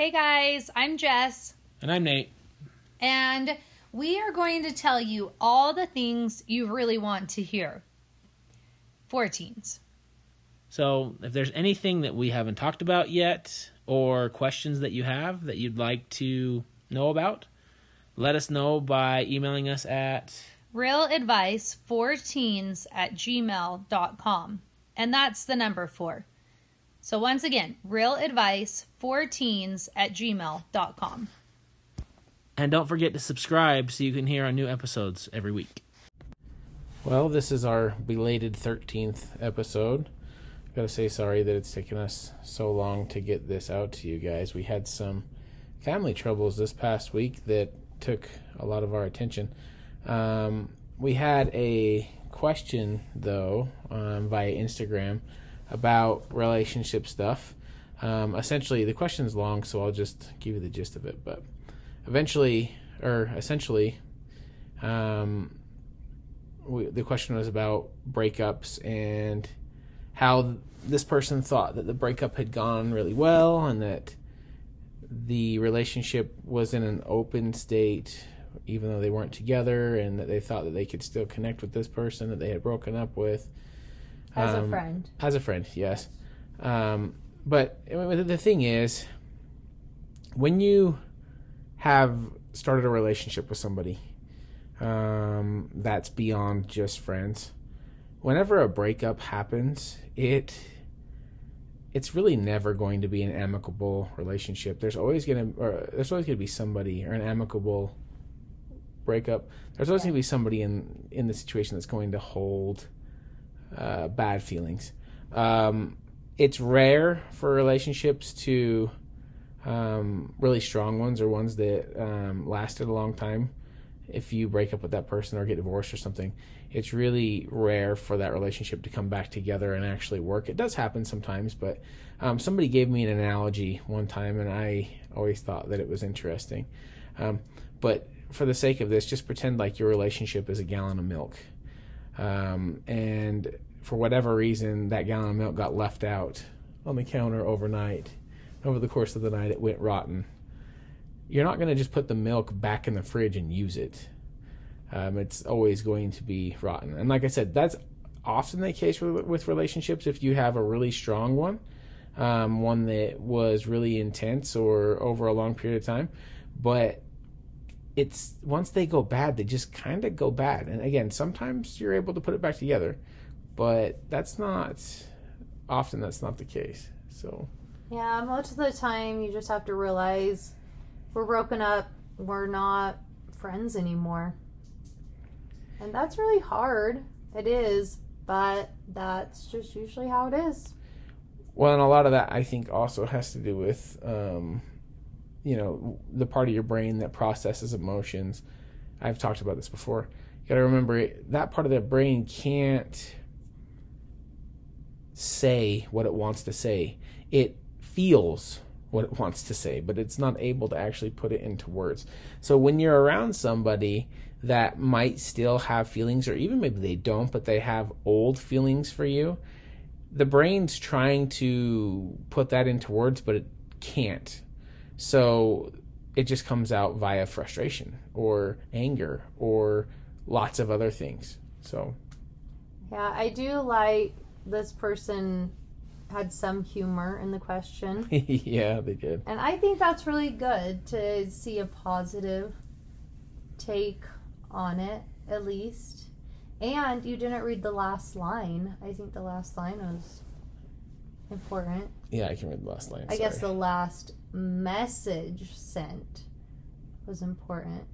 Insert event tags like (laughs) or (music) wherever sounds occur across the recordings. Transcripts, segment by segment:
Hey guys, I'm Jess, And I'm Nate. and we are going to tell you all the things you really want to hear for teens. So, if there's anything that we haven't talked about yet, or questions that you have that you'd like to know about, let us know by emailing us at Real advice for teens at gmail.com. And that's the number four. So once again, real advice for teens at gmail.com. And don't forget to subscribe so you can hear our new episodes every week. Well, this is our belated 13th episode. Gotta say sorry that it's taken us so long to get this out to you guys. We had some family troubles this past week that took a lot of our attention. Um, we had a question, though, um, via Instagram about relationship stuff. Um, essentially, the question's long, so I'll just give you the gist of it. But eventually, or essentially, um, we, the question was about breakups and how this person thought that the breakup had gone really well and that the relationship was in an open state even though they weren't together and that they thought that they could still connect with this person that they had broken up with As a Um, friend. as a friend, yes. Um, but the thing is, when you have started a relationship with somebody um, that's beyond just friends, whenever a breakup happens, it it's really never going to be an amicable relationship. There's always gonna there's always gonna be somebody or an amicable breakup. There's always gonna be somebody in in the situation that's going to hold uh, bad feelings. Um, it's rare for relationships to um, really strong ones or ones that um, lasted a long time. If you break up with that person or get divorced or something, it's really rare for that relationship to come back together and actually work. It does happen sometimes, but um, somebody gave me an analogy one time, and I always thought that it was interesting. Um, but for the sake of this, just pretend like your relationship is a gallon of milk um, and for whatever reason that gallon of milk got left out on the counter overnight. Over the course of the night it went rotten. You're not going to just put the milk back in the fridge and use it. Um, it's always going to be rotten. And like i said that's often the case with, with relationships if you have a really strong one um, one that was really intense or over a long period of time. But it's once they go bad, they just kind of go bad. And again, sometimes you're able to put it back together, but that's not often. That's not the case. So Yeah, most of the time you just have to realize we're broken up, we're not friends anymore. And that's really hard. It is, but that's just usually how it is. well, and a lot of that I think also has to do with, um, you know, the part of your brain that processes emotions. I've talked about this before. You got to remember that part of the brain can't say what it wants to say. It feels what it (laughs) wants to say, but it's not able to actually put it into words. So when you're around somebody that might still have feelings, or even maybe they don't, but they have old feelings for you, the brain's trying to put that into words, but it can't. So it just comes out via frustration or anger or lots of other things. So Yeah, I do like this person had some humor in the question. (laughs) yeah, they did. And I think that's really good to see a positive take on it, at least. And you didn't read the last line. I think the last line was important. Yeah, I can read the last line. I guess the last message sent was important.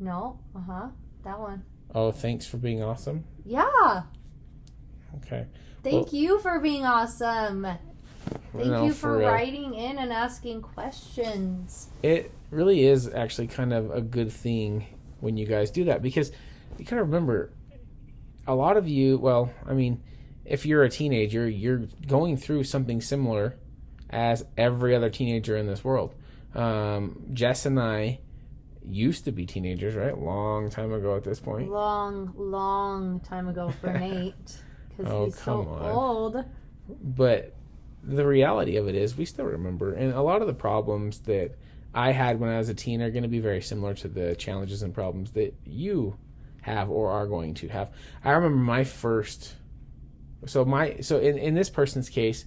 No? Uh huh. That one. Oh, thanks for being awesome. Yeah. Okay. Thank you for being awesome. Thank No, you for, real. writing in and asking questions. It really is actually kind of a good thing when you guys do that because you kind of remember a lot of you well, I mean, if you're a teenager, you're going through something similar as every other teenager in this world. Um, Jess and I used to be teenagers, right? Long time ago at this point. Long, long time ago for (laughs) Nate. Because Oh, he's so on. old. But the reality of it is we still remember and a lot of the problems that i had when i was a teen are going to be very similar to the challenges and problems that you have or are going to have i remember my first so my so in, in this person's case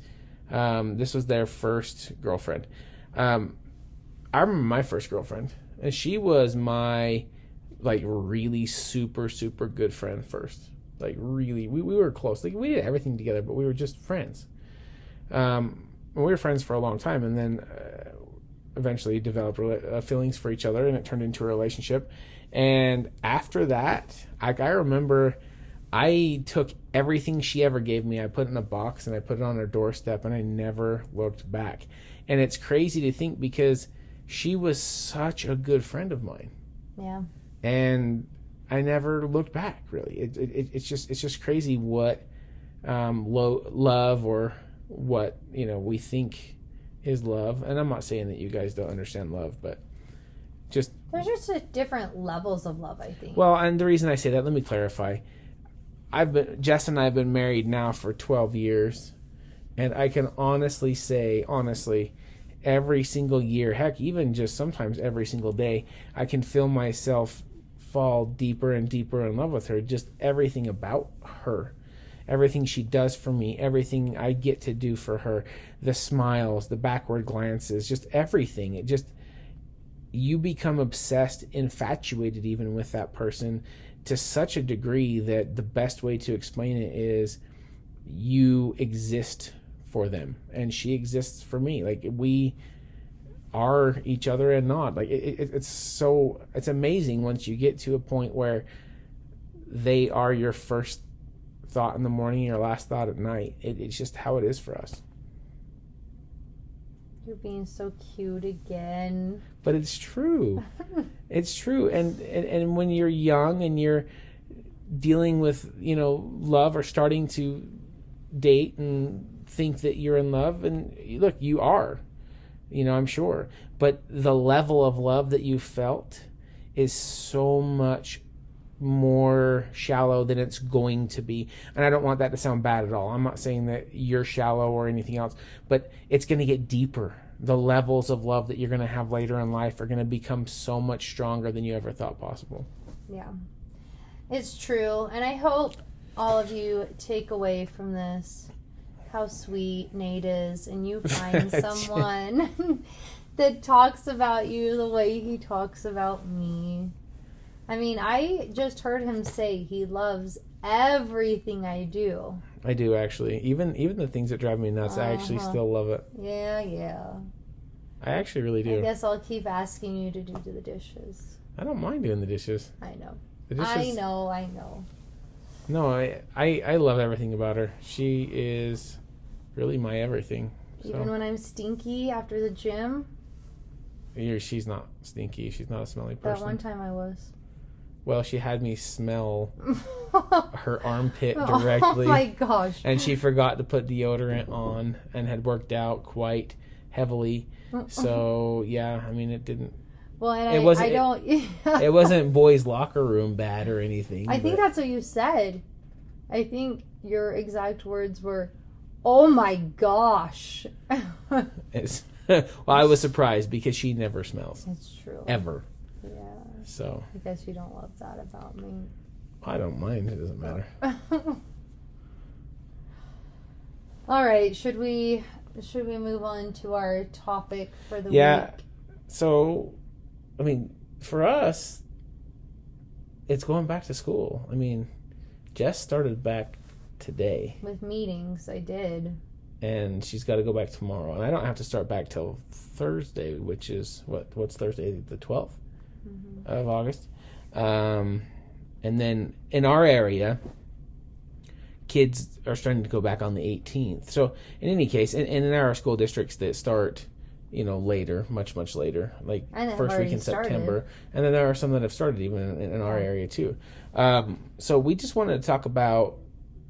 um, this was their first girlfriend. Um, i remember my first girlfriend and she was my like really super super good friend first. Like really we, we were close. Like we did everything together but we were just friends. Um, we were friends for a long time and then uh, eventually developed uh, feelings for each other and it turned into a relationship. And after that I, I remember i took everything she ever gave me i put it in a box and i put it on her doorstep and i never looked back and it's crazy to think because she was such a good friend of mine Yeah. and I never looked back. Really, it, it, it's just it's just crazy what um, lo- love or what you know we think is love. And I'm not saying that you guys don't understand love, but just There's just a different levels of love, I think. well, and the reason I say that, let me clarify. I've been Jess and I have been married now for 12 years, and I can honestly say, honestly, every single year, heck, even just sometimes every single day, I can feel myself fall deeper and deeper in love with her. Just everything about her, everything she does for me, everything I get to do for her, the smiles, the backward glances, just everything. It just you become obsessed, infatuated even with that person to such a degree that the best way to explain it is you exist for them and she exists for me. Like we are each other and not. Like it, it, it's so it's amazing once you get to a point where they are your first thought in the morning, your last thought at night. It, it's just how it is for us. You're being so cute again. but it's true. (laughs) It's true. And, and and when you're young and you're dealing with you know love or starting to date and think that you're in love and look you are you know i'm sure. But the level of love that you felt is so much more shallow than it's going to be and i don't want that to sound bad at all i'm not saying that you're shallow or anything else but it's going to get deeper the levels of love that you're going to have later in life are going to become so much stronger than you ever thought possible Yeah. It's true. And I hope all of you take away from this how sweet Nate is and you (laughs) find someone (laughs) that talks about you the way he talks about me. I mean, I just heard him say he loves everything I do. i do actually even even the things that drive me nuts i actually Uh-huh. still love it Yeah, yeah. i actually really do. I guess I'll keep asking you to do the dishes. i don't mind doing the dishes I know. the dishes I know, I know. no I, I i love everything about her she is really my everything so Even when I'm stinky after the gym, You're- she's not stinky she's not a smelly person. that one time I was. Well she had me smell (laughs) her armpit Oh directly my gosh. and she forgot to put deodorant on and had worked out quite heavily so yeah i mean it didn't well, and it I, wasn't- I don't. (laughs) it wasn't boys locker room bad or anything I think but that's what you said. I think your exact words were, "Oh my gosh." (laughs) well i was surprised because she never smells it's true. ever. So. I guess you don't love that about me. i don't mind. It doesn't matter. (laughs) All right, should we should we move on to our topic for the Yeah. week? so i mean for us it's going back to school. I mean jess started back today. With meetings, I did. and she's got to go back tomorrow. And i don't have to start back till thursday which is what what's thursday? The 12th Mhm. of august. Um, and then in our area kids are starting to go back on the 18th so in any case and, and there are school districts that start you know later much much later like first week in started. september. And then there are some that have started even in, in our area too. Um, so we just wanted to talk about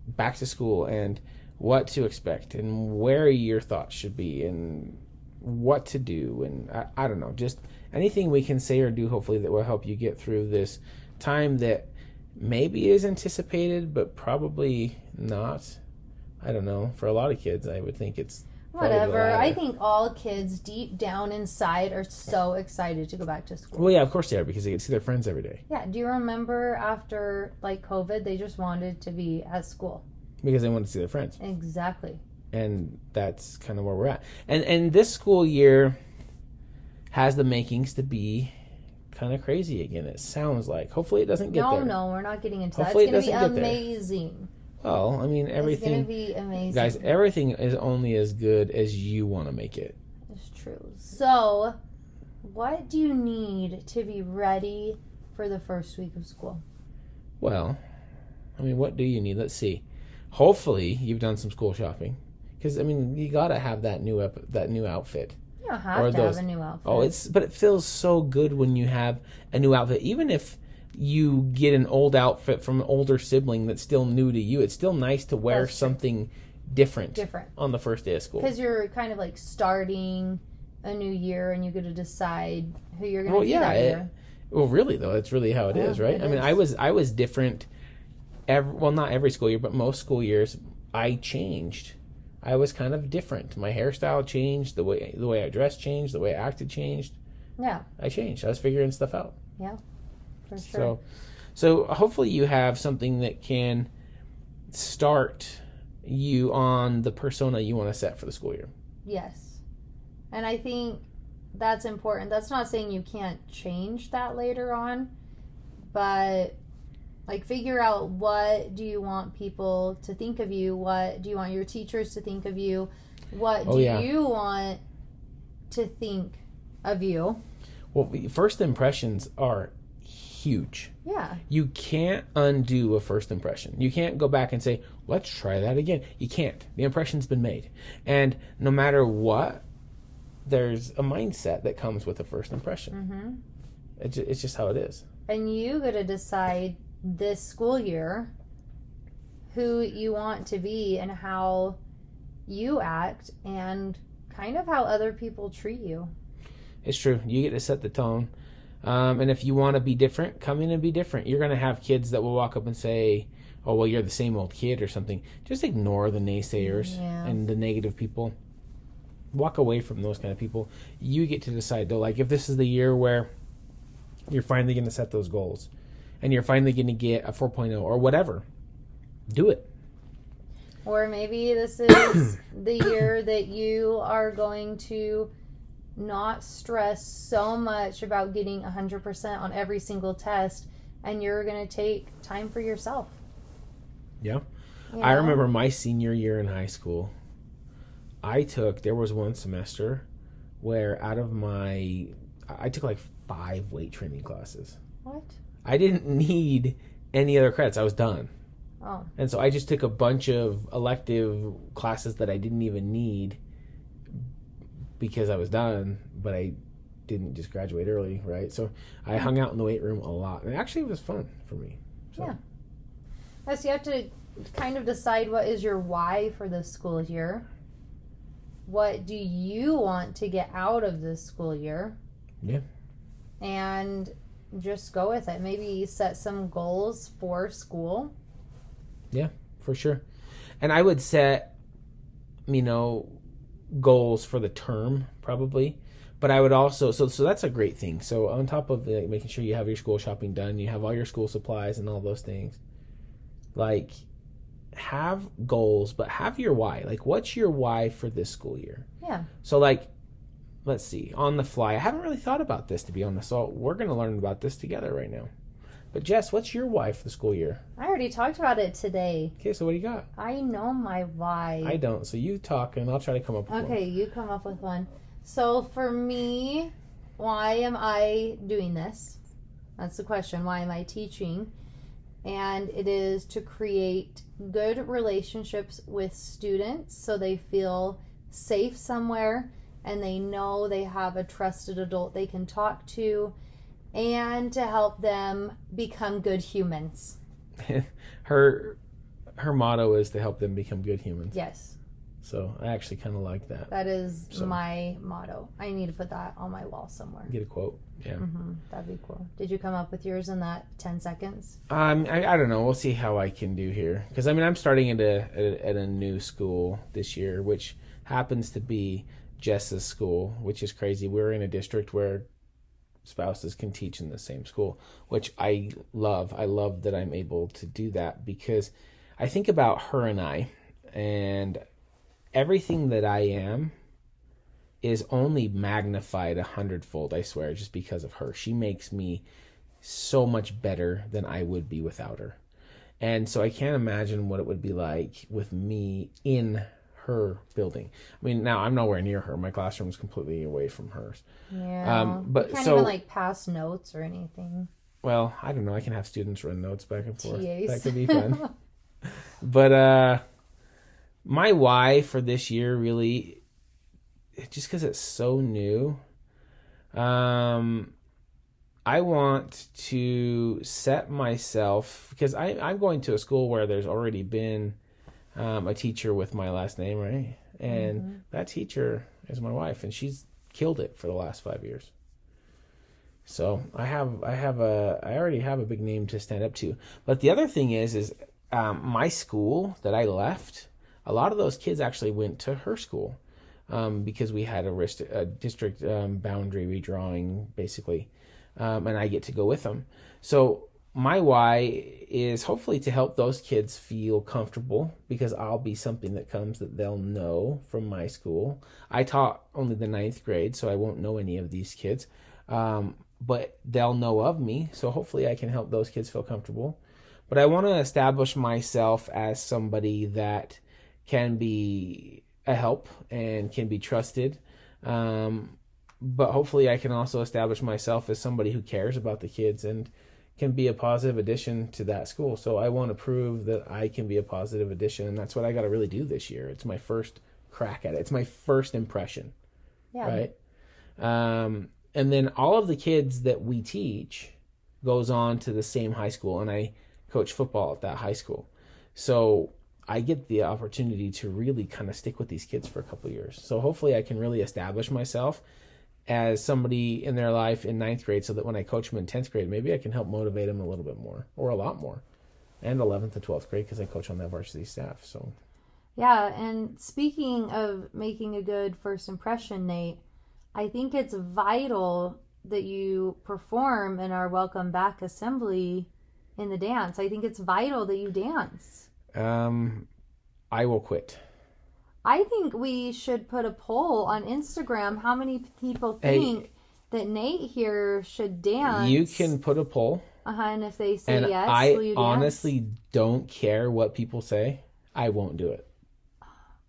back to school and what to expect and where your thoughts should be and what to do and I, I don't know just anything we can say or do hopefully that will help you get through this time that maybe is anticipated but probably not i don't know for a lot of kids i would think it's Whatever. I think all kids deep down inside are so excited to go back to school. Well, yeah, of course they are because they get to see their friends every day Yeah. Do you remember after like COVID, they just wanted to be at school? because they wanted to see their friends. Exactly. and that's kind of where we're at. And and this school year has the makings to be kind of crazy again. It sounds like. Hopefully, it doesn't get no, there. no, no, we're not getting into Hopefully it that. It's doesn't going to be amazing. Well, I mean, everything. It's going to be amazing. guys. Everything is only as good as you want to make it. It's true. So, what do you need to be ready for the first week of school? Well, I mean, what do you need? Let's see. Hopefully, you've done some school shopping because I mean, you gotta have that new ep- that new outfit. You don't have Or to those- have a new outfit. Oh, it's but it feels so good when you have a new outfit, even if you get an old outfit from an older sibling that's still new to you. It's still nice to wear That's something different, different on the first day of school. because you're kind of like starting a new year and you get to decide who you're going to Well, be yeah, that it- Well, really though, that's really how it is, Yeah, right? it I mean, is. I was I was different. Every, well, not every school year, but most school years, I changed. I was kind of different. My hairstyle changed. The way the way I dressed changed. The way I acted changed. Yeah, I changed. I was figuring stuff out. Yeah. For sure. So, so hopefully you have something that can start you on the persona you want to set for the school year. Yes. And I think that's important. That's not saying you can't change that later on, but like figure out what do you want people to think of you? What do you want your teachers to think of you? What Oh, do yeah. you want to think of you? Well, first impressions are huge. Yeah. You can't undo a first impression. You can't go back and say, "Let's try that again." You can't. The impression's been made, and no matter what, there's a mindset that comes with a first impression. Mhm. It it's just how it is. And you got to decide this school year who you want to be and how you act and kind of how other people treat you. It's true. You get to set the tone. Um, and if you want to be different, come in and be different. You're going to have kids that will walk up and say, oh, well, you're the same old kid or something. Just ignore the naysayers Yeah. and the negative people. Walk away from those kind of people. You get to decide, though, like if this is the year where you're finally going to set those goals and you're finally going to get a 4.0 or whatever, do it. Or maybe this is (coughs) the year that you are going to not stress so much about getting 100% on every single test and you're going to take time for yourself. Yeah. You I remember my senior year in high school. I took there was one semester where out of my I took like five weight training classes. What? I didn't need any other credits. I was done. Oh, And so I just took a bunch of elective classes that I didn't even need because I was done, but I didn't just graduate early, right? So I hung out in the weight room a lot. And actually it was fun for me. So Yeah. Yes, you have to kind of decide what is your why for this school year. What do you want to get out of this school year? Yeah. And just go with it. Maybe set some goals for school. Yeah, for sure. And I would set, you know, goals for the term probably, but I would also so so that's a great thing. So on top of like, making sure you have your school shopping done, you have all your school supplies and all those things, like have goals, but have your why. Like, what's your why for this school year? Yeah. So like. Let's see. On the fly, I haven't really thought about this to be honest. So we're going to learn about this together right now. But Jess, what's your why for the school year? I already talked about it today. Okay, so what do you got? I know my why. I don't. So you talk, and I'll try to come up with one. Okay, you come up with one. So for me, why am I doing this? That's the question. Why am I teaching? And it is to create good relationships with students so they feel safe somewhere and they know they have a trusted adult they can talk to and to help them become good humans. (laughs) her her motto is to help them become good humans. Yes, So I actually kind of like that. that is So- my motto. I need to put that on my wall somewhere. Get a quote. Yeah. hmm That'd be cool. Did you come up with yours in that 10 seconds? Um, I, I don't know. We'll see how I can do here because I mean I'm starting at a, at a at a new school this year, which happens to be Jess's school, which is crazy. We're in a district where spouses can teach in the same school, which I love. I love that I'm able to do that because I think about her and I, and everything that I am is only magnified a hundredfold, I swear, just because of her. She makes me so much better than I would be without her. And so I can't imagine what it would be like with me in her building. I mean, now I'm nowhere near her. My classroom's completely away from hers. Yeah. Um, but you can't so- even like pass notes or anything. Well, I don't know. I can have students run notes back and forth. TAs. That could be fun. (laughs) but uh my why for this year really just because it's so new um i want to set myself because I, i'm going to a school where there's already been um, a teacher with my last name right? And that teacher is my wife and she's killed it for the last five years. So i have i have a i already have a big name to stand up to. But the other thing is is um, my school that I left, a lot of those kids actually went to her school um, because we had a, rest- a district um, boundary redrawing, basically, um, and I get to go with them. So my why is hopefully to help those kids feel comfortable because I'll be something that comes that they'll know from my school. I taught only the ninth grade, so I won't know any of these kids, um, but they'll know of me. So hopefully I can help those kids feel comfortable but I want to establish myself as somebody that can be a help and can be trusted. Um, but hopefully, I can also establish myself as somebody who cares about the kids and can be a positive addition to that school. So I want to prove that I can be a positive addition, and that's what I got to really do this year. It's my first crack at it. It's my first impression Yeah. right? Um, and then all of the kids that we teach goes on to the same high school, and I coach football at that high school, so I get the opportunity to really kind of stick with these kids for a couple of years. So hopefully, I can really establish myself as somebody in their life in ninth grade, so that when I coach them in tenth grade, maybe I can help motivate them a little bit more or a lot more, and eleventh and twelfth grade because I coach on that varsity staff. So Yeah, and speaking of making a good first impression, Nate, I think it's vital that you perform in our welcome back assembly in the dance. I think it's vital that you dance. um, I will quit. I think we should put a poll on Instagram how many people Hey. think that Nate here should dance. You can put a poll. uh-huh, and if they say and yes, I will you dance? honestly don't care what people say. I won't do it.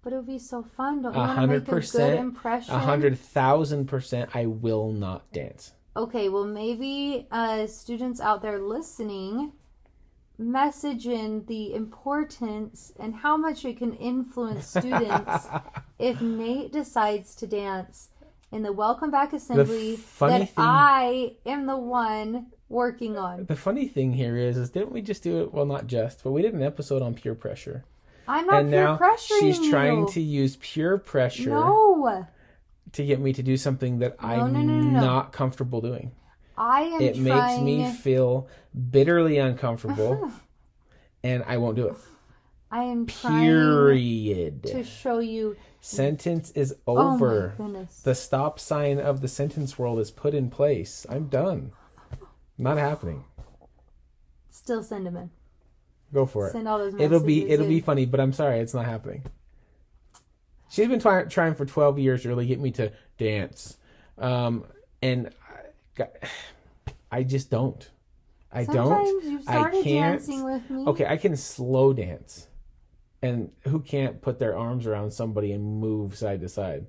But it would be so fun. Don't you A want to make a good impression? A hundred thousand percent, I will not dance. Okay, well, maybe uh, students out there listening message in the importance and how much it can influence students (laughs) if Nate decides to dance in the welcome back assembly that thing- I am the one working on. The funny thing here is, is didn't we just do it? Well, not just, but we did an episode on peer pressure, I'm not and peer now pressuring she's trying you. to use peer pressure No, to get me to do something that I'm no, no, no, no. not comfortable doing. I am It makes trying. me feel bitterly uncomfortable, (laughs) and I won't do it. I am trying Period. to show you. Sentence is Oh over. my goodness! the stop sign of the sentence world is put in place. I'm done. Not happening. Still send them in. Go for it. Send all those messages. It'll be it'll be funny, but I'm sorry, it's not happening. She's been trying trying for 12 years to really get me to dance, um, and I, just don't. I Sometimes don't. you I can't. dancing with me. Okay, I can slow dance, and who can't put their arms around somebody and move side to side?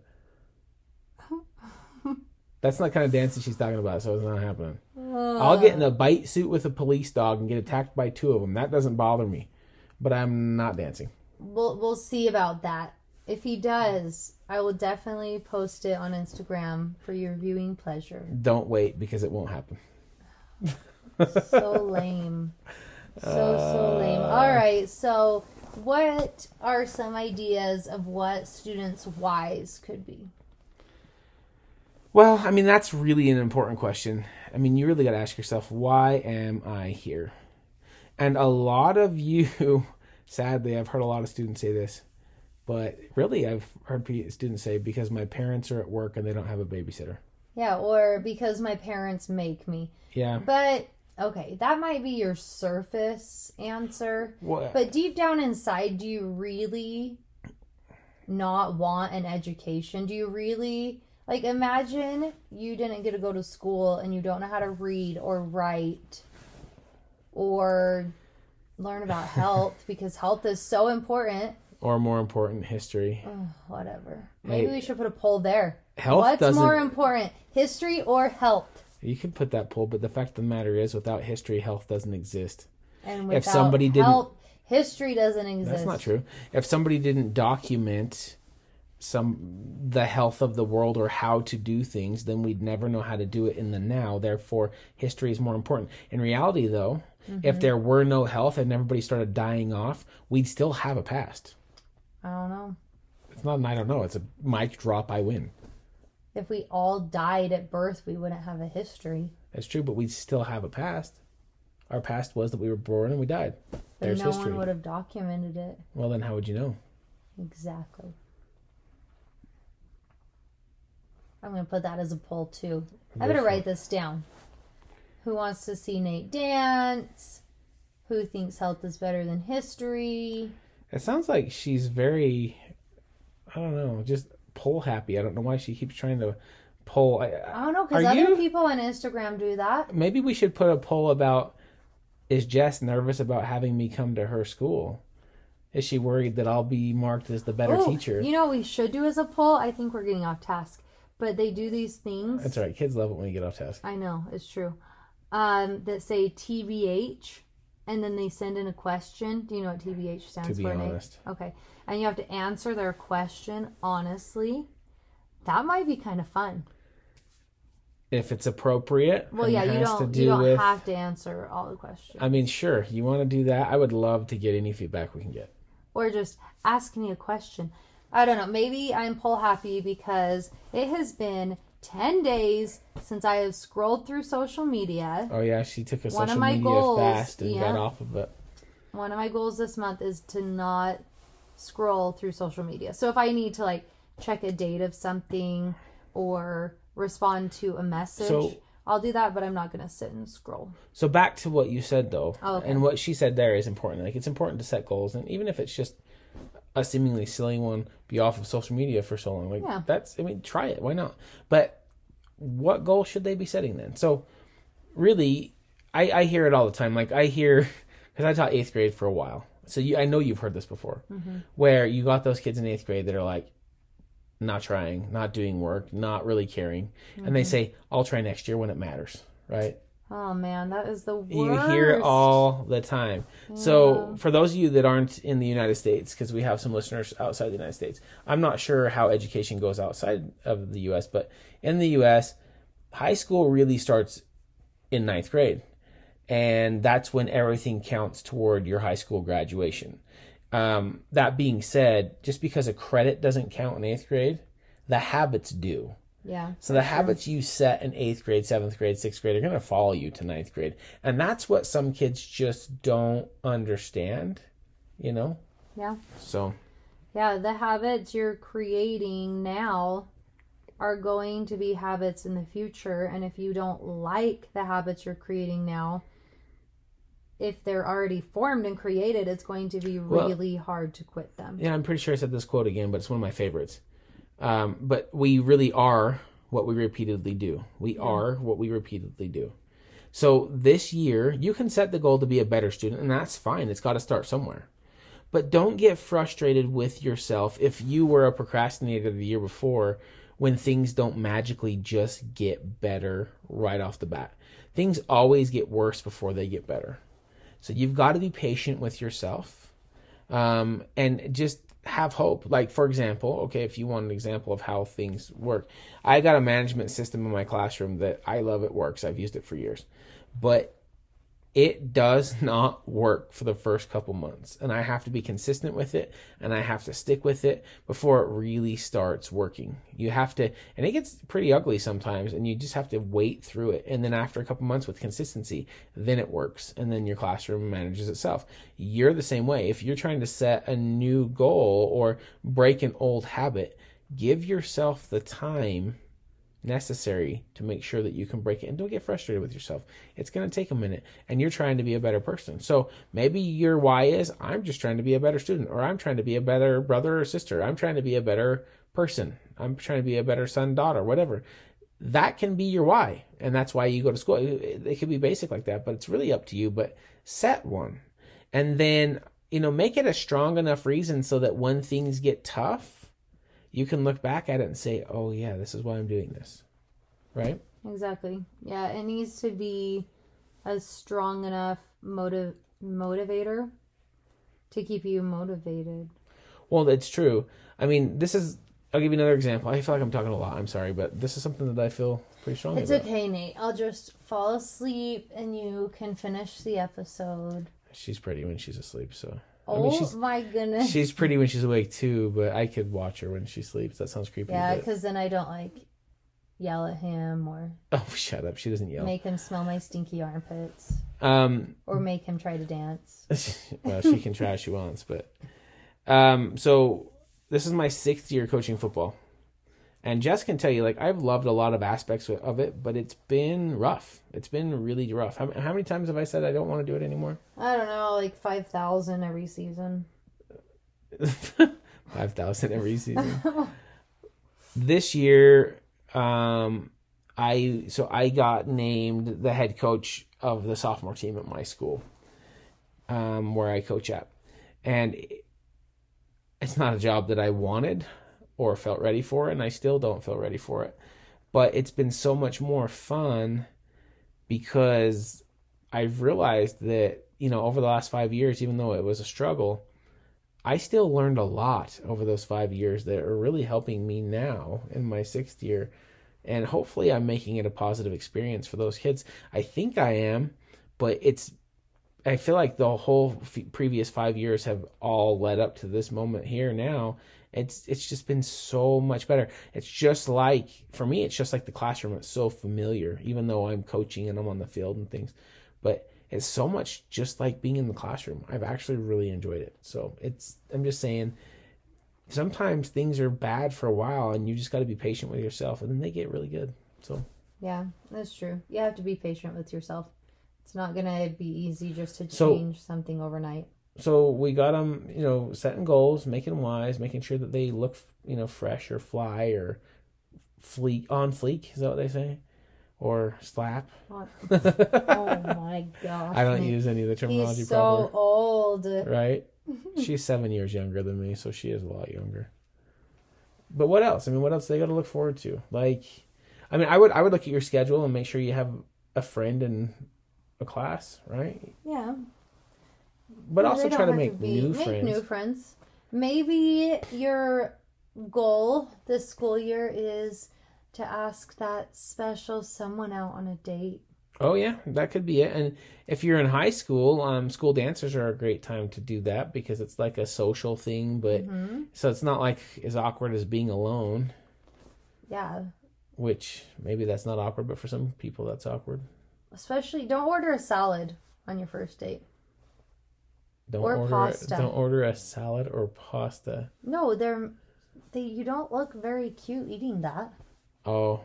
(laughs) That's not kind of dancing she's talking about, so it's not happening. I'll get in a bite suit with a police dog and get attacked by two of them. That doesn't bother me, but I'm not dancing. We'll we'll see about that. If he does, I will definitely post it on Instagram for your viewing pleasure. Don't wait because it won't happen. So lame. So so lame. Uh. All right. So, what are some ideas of what students' whys could be? Well, I mean, that's really an important question. I mean, you really got to ask yourself, why am I here? And a lot of you, (laughs) sadly, I've heard a lot of students say this But really, I've heard students say because my parents are at work and they don't have a babysitter. Yeah, or because my parents make me. Yeah. But okay, that might be your surface answer. Well, But deep down inside, do you really not want an education? Do you really like imagine you didn't get to go to school and you don't know how to read or write or learn about (laughs) health because health is so important. Or more important, history. Ugh, whatever. Maybe Hey. we should put a poll there. Health What's doesn't. more important, history or health? You could put that poll, but the fact of the matter is, without history, health doesn't exist. And If without somebody didn't- health, history doesn't exist. That's not true. If somebody didn't document some the health of the world or how to do things, then we'd never know how to do it in the now. Therefore, history is more important. In reality, though, if mm-hmm. there were no health and everybody started dying off, we'd still have a past. I don't know. It's not an I don't know. It's a mic drop. I win. If we all died at birth, we wouldn't have a history. That's true, but we still have a past. Our past was that we were born and we died. But There's no history. one would have documented it. Well, then how would you know? Exactly. I'm going to put that as a poll too. I better write this down. Who wants to see Nate dance? Who thinks health is better than history? It sounds like she's very, I don't know, just pull happy. I don't know why she keeps trying to pull. I, I don't know because other you? people on Instagram do that. maybe we should put a poll about is Jess nervous about having me come to her school? Is she worried that I'll be marked as the better Ooh, teacher? You know what we should do as a poll? I think we're getting off task. But they do these things. That's all right. Kids love it when you get off task. I know, it's true. Um, that say TBH, and then they send in a question. Do you know what TBH stands To be for? Nate? honest. Okay. And you have to answer their question honestly. That might be kind of fun. If it's appropriate, Well, yeah, you don't to do you don't with. have to answer all the questions. I mean, sure, you want to do that. I would love to get any feedback we can get. or just ask me a question. I don't know. Maybe I'm poll happy because it has been 10 days since I have scrolled through social media. Oh yeah, she took a One of social my media goals, fast and got off of it. One of my goals this month is to not scroll through social media. So if I need to like check a date of something or respond to a message, So- I'll do that, but I'm not going to sit and scroll. So back to what you said though, Oh, okay. and what she said there is important. Like it's important to set goals, and even if it's just a seemingly silly one, be off of social media for so long. Like Yeah. that's, I mean, try it. Why not? But what goal should they be setting then? So really, I, I hear it all the time. Like I hear (laughs) because I taught eighth grade for a while, so you, I know you've heard this before, Mm-hmm. where you got those kids in eighth grade that are like not trying, not doing work, not really caring, and Mm-hmm. they say, "I'll try next year when it matters." Right? Oh man, that is the worst. You hear it all the time. So, for those of you that aren't in the United States, because we have some listeners outside the United States, I'm not sure how education goes outside of the U.S., but in the U.S., high school really starts in ninth grade. And that's when everything counts toward your high school graduation. Um, that being said, just because a credit doesn't count in eighth grade, the habits do. Yeah. So the habits you set in eighth grade, seventh grade, sixth grade are going to follow you to ninth grade. And that's what some kids just don't understand, you know? Yeah. So, Yeah, the habits you're creating now are going to be habits in the future. And if you don't like the habits you're creating now, if they're already formed and created, it's going to be Well- really hard to quit them. yeah, I'm pretty sure I said this quote again, but it's one of my favorites. Um, but we really are what we repeatedly do. We are what we repeatedly do. So this year, you can set the goal to be a better student, and that's fine. It's got to start somewhere. But don't get frustrated with yourself if you were a procrastinator the year before when things don't magically just get better right off the bat. Things always get worse before they get better. So you've got to be patient with yourself um, and just have hope. Like, for example, okay, if you want an example of how things work, I got a management system in my classroom that I love. It works. I've used it for years. But it does not work for the first couple months and i have to be consistent with it and i have to stick with it before it really starts working. You have to and it gets pretty ugly sometimes and you just have to wait through it and then after a couple months with consistency then it works and then your classroom manages itself. You're the same way. If you're trying to set a new goal or break an old habit give yourself the time necessary to make sure that you can break it and don't get frustrated with yourself. It's going to take a minute and you're trying to be a better person. So maybe your why is I'm just trying to be a better student or I'm trying to be a better brother or sister. I'm trying to be a better person. I'm trying to be a better son, daughter, whatever. That can be your why. And that's why you go to school. It, it could be basic like that, but it's really up to you. But set one. And then, you know, make it a strong enough reason so that when things get tough, you can look back at it and say, "Oh yeah, this is why I'm doing this." Right? Exactly. Yeah, it needs to be a strong enough motive motivator to keep you motivated. Well, it's true. I mean, this is I'll give you another example. I feel like I'm talking a lot. I'm sorry, but this is something that I feel pretty strongly It's about. It's okay, Nate. I'll just fall asleep and you can finish the episode. She's pretty when she's asleep, so Oh I mean, she's my goodness. she's pretty when she's awake too, but I could watch her when she sleeps. That sounds creepy. yeah, because then I don't like yell at him or Oh, (laughs) shut up. She doesn't yell. make him smell my stinky armpits Um, or make him try to dance. (laughs) well, she can try if she wants, but um, so this is my sixth year coaching football, and Jess can tell you, like I've loved a lot of aspects of it, but it's been rough. It's been really rough. How, how many times have I said I don't want to do it anymore? I don't know, like 5,000 every season. Five thousand every season. (laughs) (laughs) this year, um, I so I got named the head coach of the sophomore team at my school, um, where I coach at, and it's not a job that I wanted or felt ready for, it, and I still don't feel ready for it. But it's been so much more fun because I've realized that you know over the last five years, even though it was a struggle. I still learned a lot over those five years that are really helping me now in my sixth year. And hopefully, I'm making it a positive experience for those kids. I think I am, but it's, I feel like the whole f- previous five years have all led up to this moment here now. It's it's just been so much better. It's just like for me, it's just like the classroom. It's so familiar, even though I'm coaching and I'm on the field and things. But it's so much just like being in the classroom. I've actually really enjoyed it. So it's I'm just saying sometimes things are bad for a while and you just got to be patient with yourself and then they get really good. So Yeah, that's true. You have to be patient with yourself. It's not going to be easy just to So- change something overnight. So we got them, you know, setting goals, making whys, making sure that they look, you know, fresh or fly or fleek on fleek. Is that what they say? Or slap? (laughs) Oh (laughs) my gosh. I don't use any of the terminology He's so properly. old. right? (laughs) She's seven years younger than me, so she is a lot younger. But what else? I mean, what else they got to look forward to? Like, I mean, I would I would look at your schedule and make sure you have a friend in a class, right? Yeah. But also try to make be- new make friends. new friends. Maybe your goal this school year is to ask that special someone out on a date. Oh yeah, that could be it. And if you're in high school, um, school dancers are a great time to do that because it's like a social thing, but hmm so it's not like as awkward as being alone. Yeah. Which maybe that's not awkward, but for some people that's awkward. Especially, don't order a salad on your first date. Don't Or order pasta. don't order a salad or pasta. No, they're they. You don't look very cute eating that. Oh,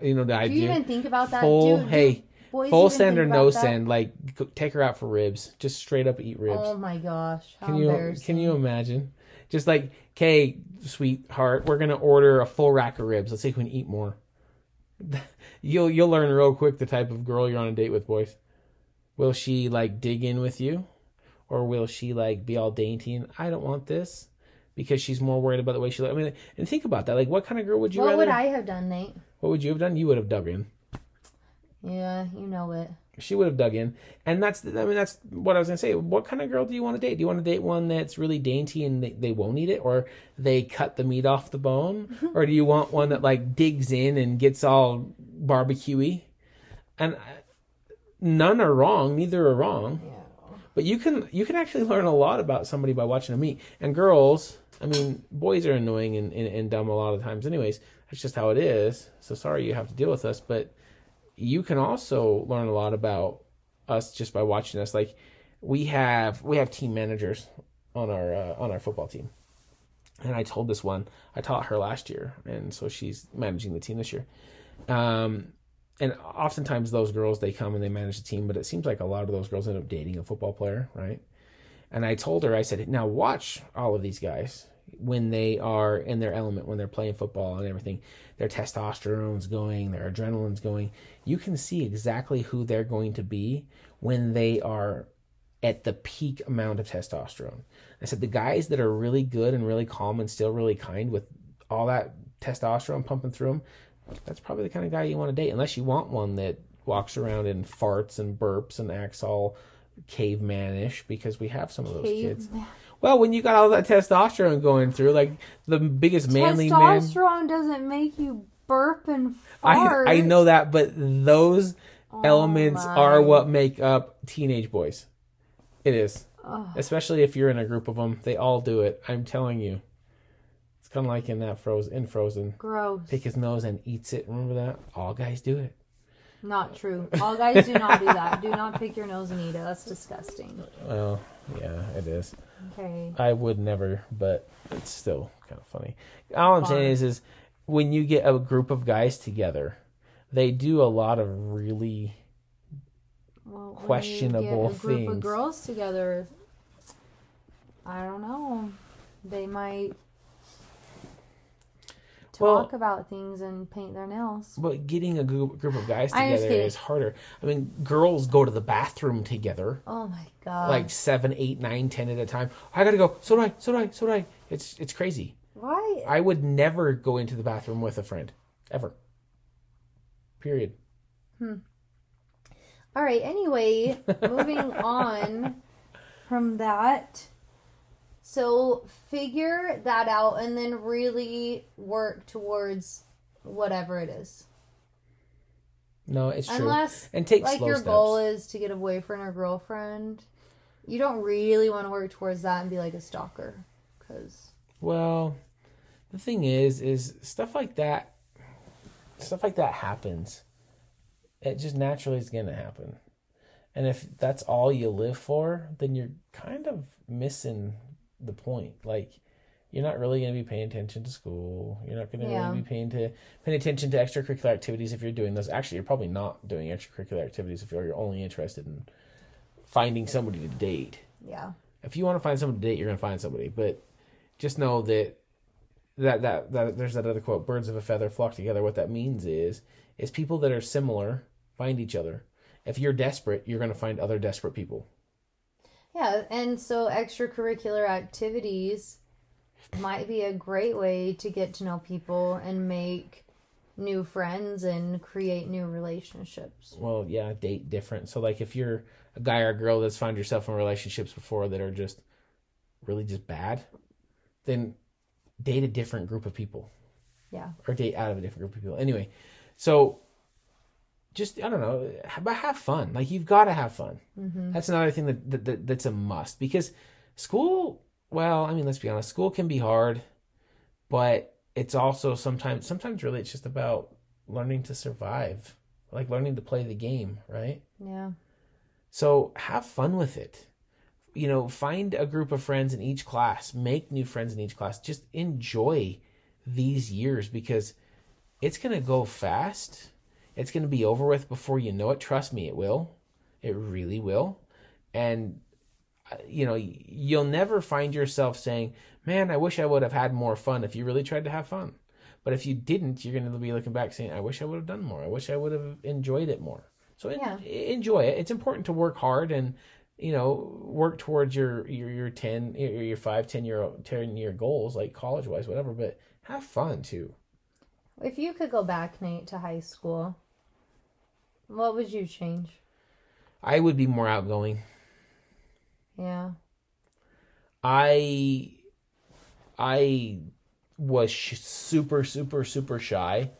you know the Do idea. you even think about that? full Dude, hey, boys full send or no that? send. Like take her out for ribs. Just straight up eat ribs. Oh my gosh! How can you embarrassing. can you imagine? Just like, okay, sweetheart, we're gonna order a full rack of ribs. Let's see if we can eat more. (laughs) you'll you'll learn real quick the type of girl you're on a date with, boys. Will she like dig in with you, or will she like be all dainty and I don't want this because she's more worried about the way she looks? I mean, and think about that. Like, what kind of girl would you What rather? would I have done, Nate? What would you have done? You would have dug in. Yeah, you know it. She would have dug in, and that's I mean that's what I was gonna say. What kind of girl do you want to date? Do you want to date one that's really dainty and they, they won't eat it, or they cut the meat off the bone, (laughs) or do you want one that like digs in and gets all barbecuey? And I- none are wrong. Neither are wrong. Yeah. But you can you can actually learn a lot about somebody by watching them meet. And girls, I mean, boys are annoying and, and, and dumb a lot of times. Anyways, that's just how it is. So sorry you have to deal with us. But you can also learn a lot about us just by watching us. Like we have we have team managers on our uh, on our football team. And I told this one I taught her last year, and so she's managing the team this year. Um, and oftentimes those girls they come and they manage the team, but it seems like a lot of those girls end up dating a football player, right? And I told her, I said, now watch all of these guys when they are in their element, when they're playing football and everything. Their testosterone's going, their adrenaline's going. You can see exactly who they're going to be when they are at the peak amount of testosterone. I said the guys that are really good and really calm and still really kind with all that testosterone pumping through them, that's probably the kind of guy you want to date, unless you want one that walks around and farts and burps and acts all cavemanish because we have some of those kids. Well, when you got all that testosterone going through, like the biggest manly man. Testosterone doesn't make you burp and fart. I know that, but those oh elements my. are what make up teenage boys. It is, Ugh. especially if you're in a group of them. They all do it. I'm telling you. Kind of like in that Frozen. In Frozen, Gross. pick his nose and eats it. Remember that? All guys do it. Not true. All guys do not do that. Do not pick your nose and eat it. That's disgusting. Well, yeah, it is. Okay. I would never, but it's still kind of funny. All I'm saying is, is when you get a group of guys together, they do a lot of really Well, when questionable you get a group things. of girls together, I don't know. They might Well- talk about things and paint their nails. But getting a group, group of guys together is harder. I mean, girls go to the bathroom together, Oh my god! like seven, eight, nine, ten at a time. I gotta go. So do I. So do I. So do I. It's it's crazy. why? I would never go into the bathroom with a friend, ever. Period. Hmm. All right. Anyway, moving (laughs) on from that. So figure that out and then really work towards whatever it is. No, it's true. Unless and take like your steps. goal is to get a boyfriend or girlfriend, you don't really want to work towards that and be like a stalker, because Well, the thing is, is stuff like that, stuff like that happens. It just naturally is going to happen. And if that's all you live for, then you're kind of missing the point. Like, you're not really going to be paying attention to school. You're not going to Yeah. really be paying to paying attention to extracurricular activities if you're doing those. Actually, you're probably not doing extracurricular activities if you're only interested in finding somebody to date yeah, if you want to find someone to date, you're gonna find somebody. But just know that that that, that there's that other quote: "Birds of a feather flock together." What that means is is people that are similar find each other. If you're desperate, you're gonna find other desperate people. Yeah, and so extracurricular activities might be a great way to get to know people and make new friends and create new relationships. Well, yeah, date different. So like if you're a guy or a girl that's found yourself in relationships before that are just really just bad, then date a different group of people. Yeah. or date out of a different group of people. Anyway, so just I don't know, but have fun. Like you've got to have fun. Mm-hmm. That's another thing that, that, that that's a must because school. Well, I mean, let's be honest. School can be hard, but it's also sometimes sometimes really it's just about learning to survive, like learning to play the game, right? Yeah. So have fun with it. You know, find a group of friends in each class, make new friends in each class. Just enjoy these years because it's going to go fast. It's going to be over with before you know it. Trust me, it will. It really will. And, uh, you know, you'll never find yourself saying, man, I wish I would have had more fun if you really tried to have fun. But if you didn't, you're going to be looking back saying, I wish I would have done more. I wish I would have enjoyed it more. So Yeah. enjoy it. It's important to work hard and, you know, work towards your, your, your 10, your, your 5, 10 year, 10 year goals, like college wise, whatever, but have fun too. If you could go back, Nate, to high school, what would you change? I would be more outgoing. Yeah. I I was sh- super super super shy,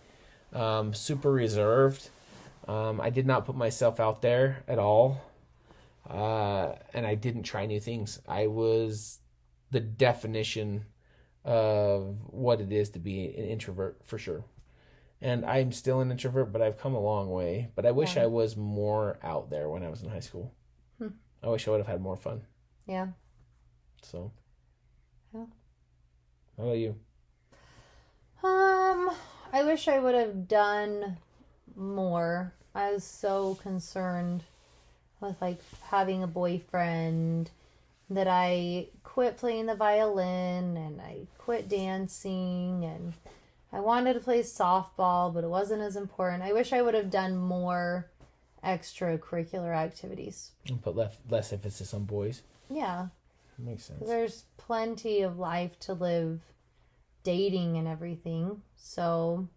um, super reserved. Um, I did not put myself out there at all, uh, and I didn't try new things. I was the definition of what it is to be an introvert for sure. And I'm still an introvert, but I've come a long way. But I wish Yeah. I was more out there when I was in high school. Hmm. I wish I would have had more fun. Yeah. So, Yeah. how about you? Um, I wish I would have done more. I was so concerned with like having a boyfriend that I quit playing the violin and I quit dancing and wanted to play softball, but it wasn't as important. I wish I would have done more extracurricular activities. And put less less emphasis on boys. Yeah, Makes sense. there's plenty of life to live dating and everything so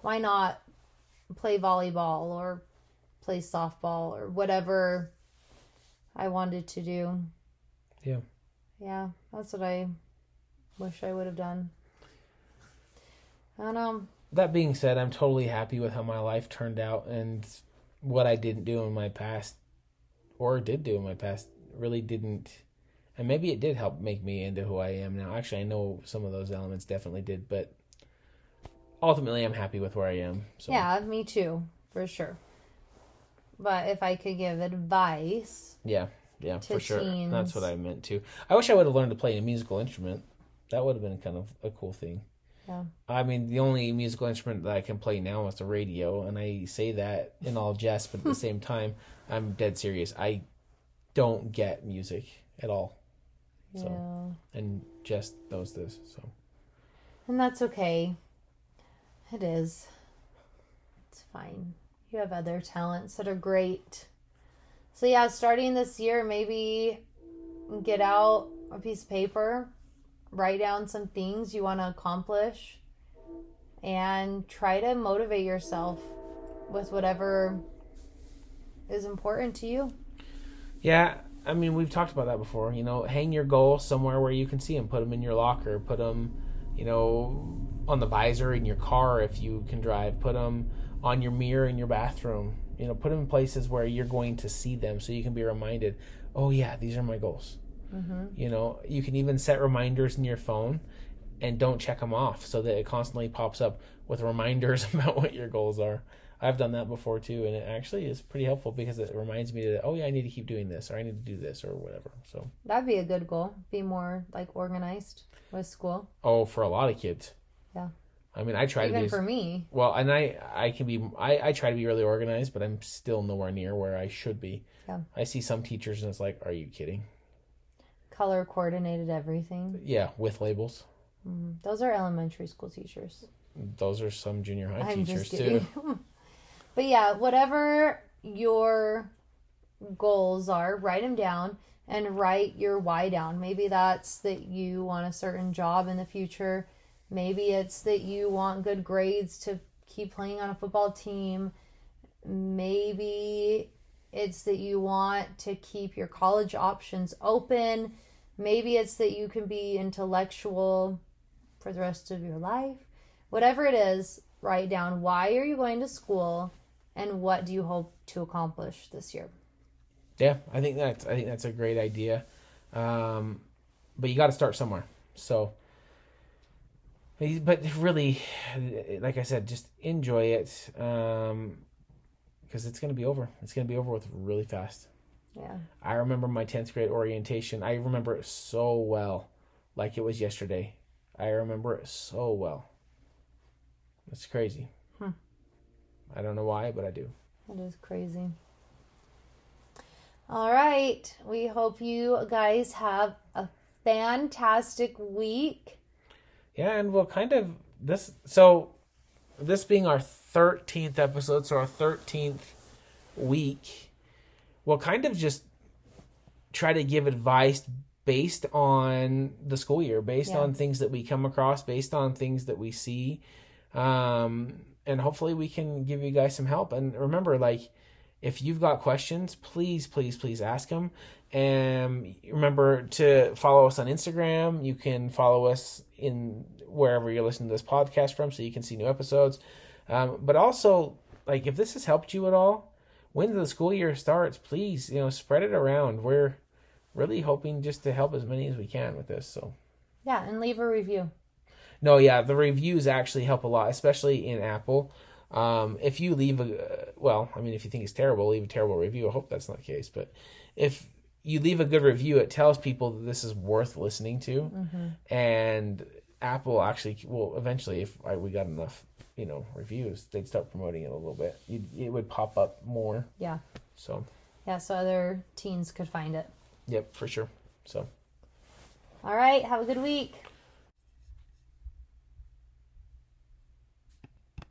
why not play volleyball or play softball or whatever i wanted to do Yeah. yeah that's what i wish i would have done i don't know That being said, I'm totally happy with how my life turned out and what I didn't do in my past or did do in my past really didn't and maybe it did help make me into who I am now. Actually, I know some of those elements definitely did, but ultimately I'm happy with where I am. So yeah me too for sure but if i could give advice Yeah, yeah, to for sure. teens. That's what I meant too. I wish I would have learned to play a musical instrument. That would have been kind of a cool thing. Yeah. I mean, the only musical instrument that I can play now is the radio, and I say that in all jest, but at the (laughs) same time, I'm dead serious. I don't get music at all, So. yeah and just knows this. So And that's okay. It is. It's fine. You have other talents that are great. So, yeah, starting this year, maybe get out a piece of paper, write down some things you want to accomplish, and try to motivate yourself with whatever is important to you. yeah, I mean, we've talked about that before. You know, hang your goals somewhere where you can see them. Put them in your locker. Put them, you know, on the visor in your car if you can drive. Put them on your mirror in your bathroom. You know, put them in places where you're going to see them so you can be reminded. Oh yeah, these are my goals. Mm-hmm. You know, you can even set reminders in your phone and don't check them off so that it constantly pops up with reminders (laughs) about what your goals are. I've done that before too, and it actually is pretty helpful because it reminds me that, oh, yeah, I need to keep doing this or I need to do this or whatever. So, That'd be a good goal. Be more like organized with school. oh, for a lot of kids. Yeah. I mean, I try to Even be for me. well, and I I can be I I try to be really organized, but I'm still nowhere near where I should be. Yeah. I see some teachers and it's like, are you kidding? Color coordinated everything. Yeah, with labels. Mm, Those are elementary school teachers. Those are some junior high I'm teachers too. (laughs) but yeah, whatever your goals are, write them down and write your why down. Maybe that's that you want a certain job in the future. Maybe it's that you want good grades to keep playing on a football team. Maybe it's that you want to keep your college options open. Maybe it's that you can be intellectual for the rest of your life. Whatever it is, write down why are you going to school and what do you hope to accomplish this year. Yeah, I think that's I think that's a great idea, um, but you got to start somewhere. So, but really, like I said, just enjoy it Um, because it's gonna be over. It's gonna be over with really fast. Yeah. I remember my tenth grade orientation. I remember it so well, like it was yesterday. I remember it so well. It's crazy. Hmm. I don't know why, but I do. That is crazy. All right. We hope you guys have a fantastic week. Yeah, and we'll kind of this so this being our 13th episode, so our 13th week, we'll kind of just try to give advice based on the school year, based Yeah. on things that we come across, based on things that we see. Um and hopefully we can give you guys some help. And remember like if you've got questions, please, please, please ask them. And remember to follow us on Instagram. You can follow us in wherever you're listening to this podcast from, so you can see new episodes. Um, but also like if this has helped you at all, when the school year starts, please, you know, spread it around. We're really hoping just to help as many as we can with this. So Yeah, and leave a review. no, yeah, the reviews actually help a lot, especially in Apple. Um, if you leave a well, I mean, if you think it's terrible, leave a terrible review. I hope that's not the case, but if you leave a good review, it tells people that this is worth listening to, and Apple actually will eventually, if I, we got enough, you know, reviews, they'd start promoting it a little bit. You'd, it would pop up more. Yeah. So, Yeah, so other teens could find it. yep, for sure. So. All right, have a good week.